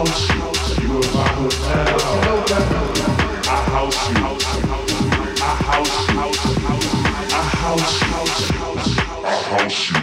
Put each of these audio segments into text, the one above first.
house you. I I house you. I house you. I house you. I house you.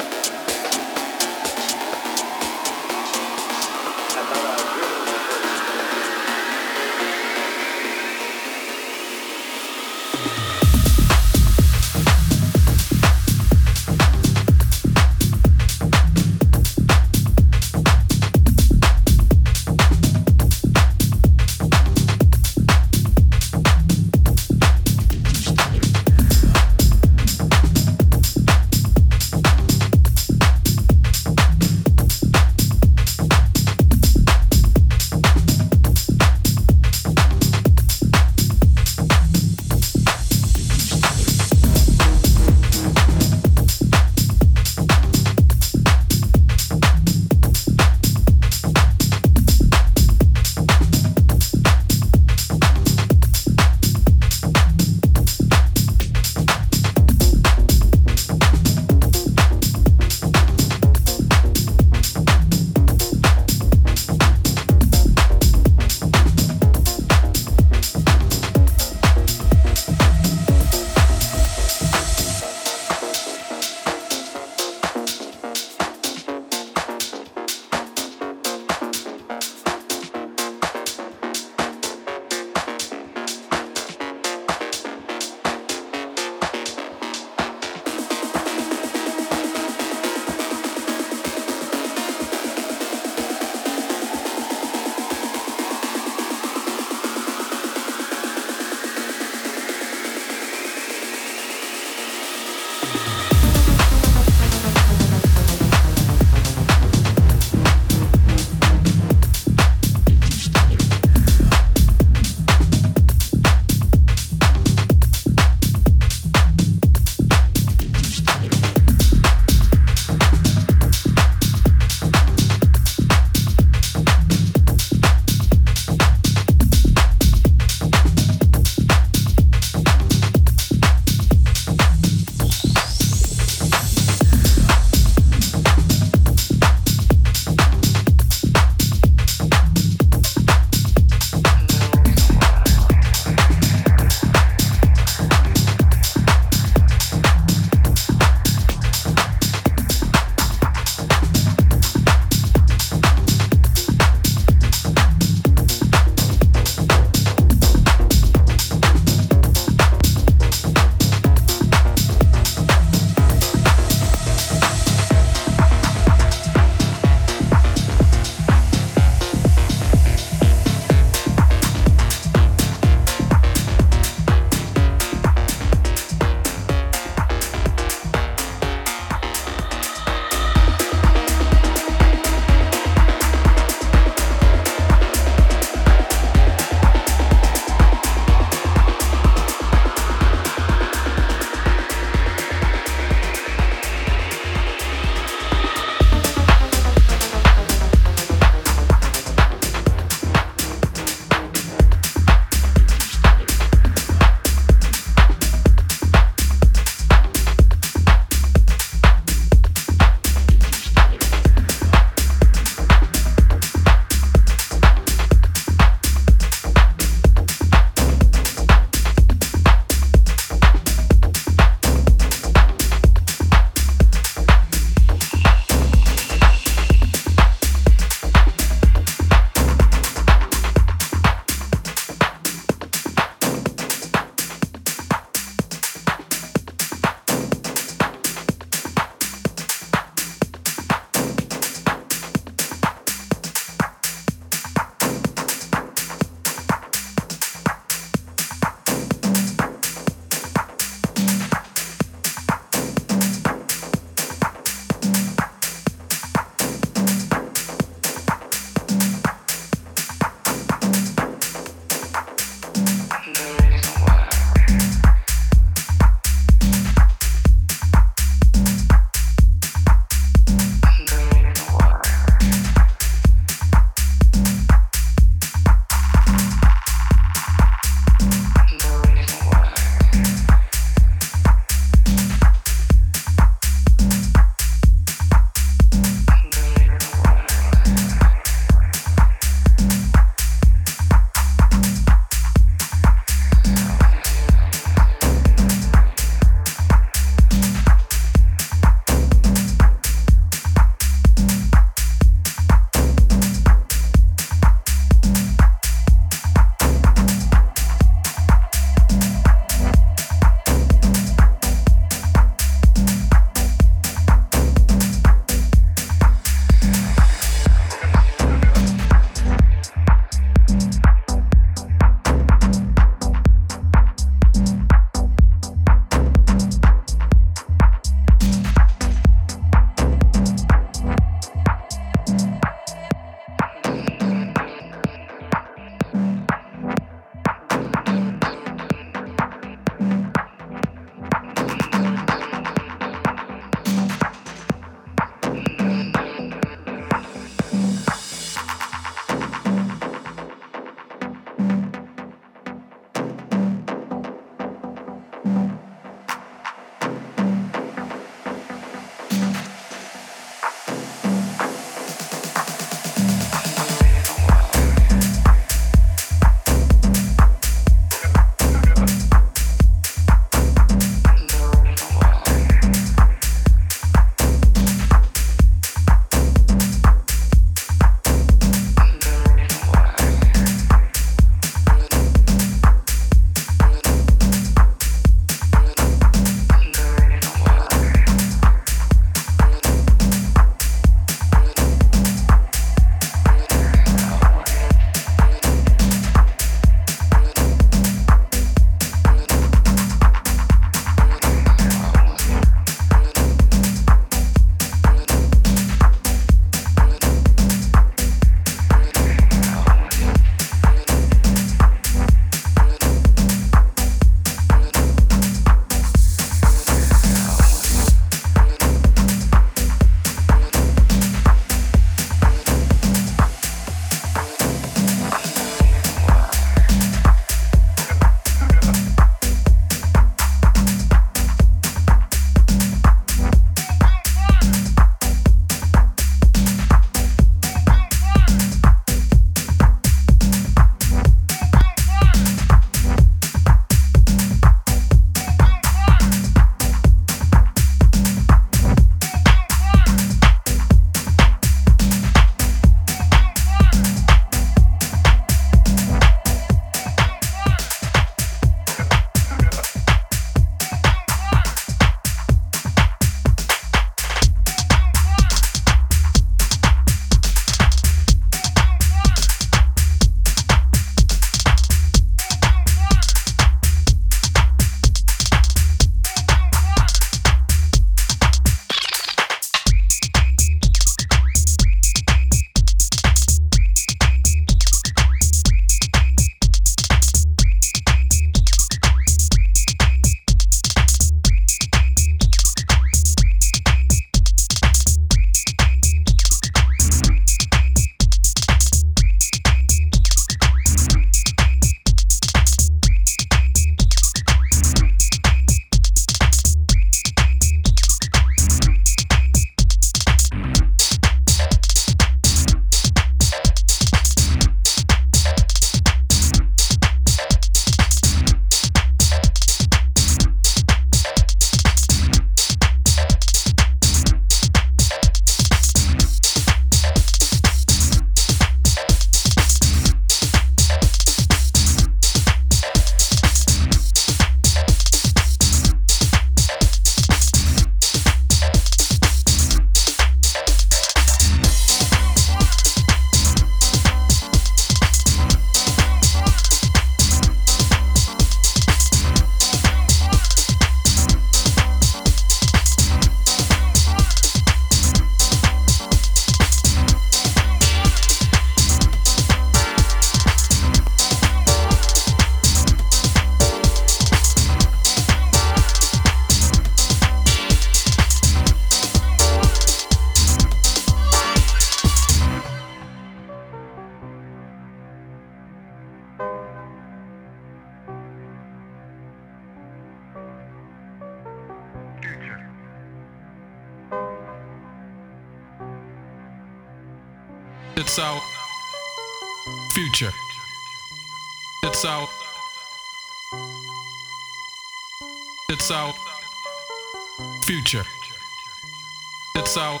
It's our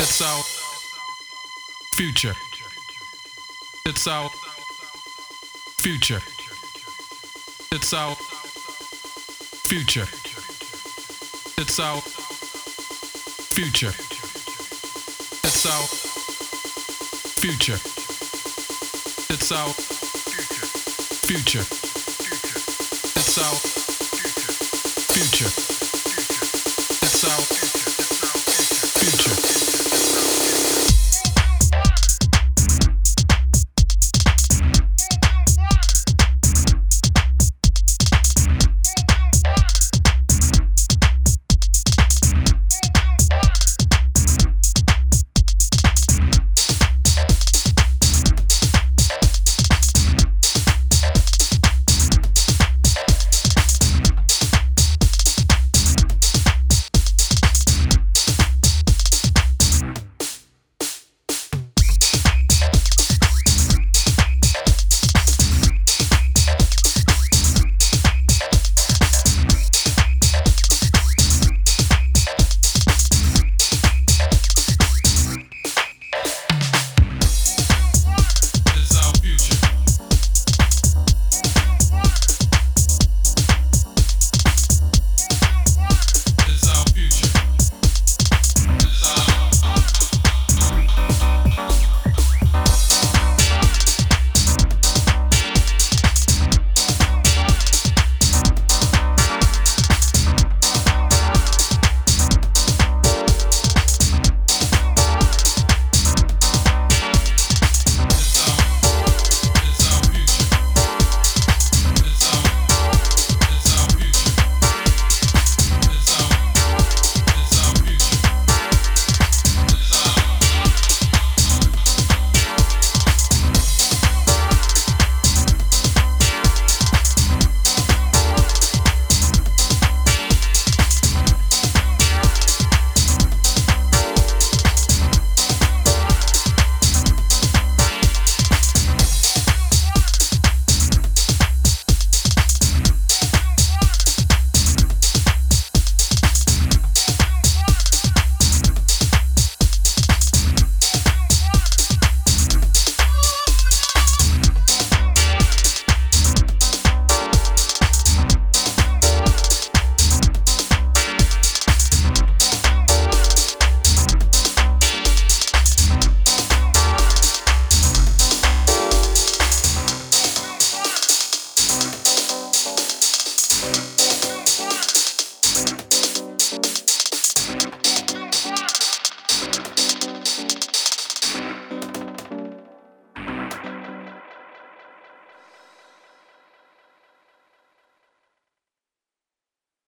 It's our future. It's our future. It's our future. It's our future. It's our future. It's our future. It's our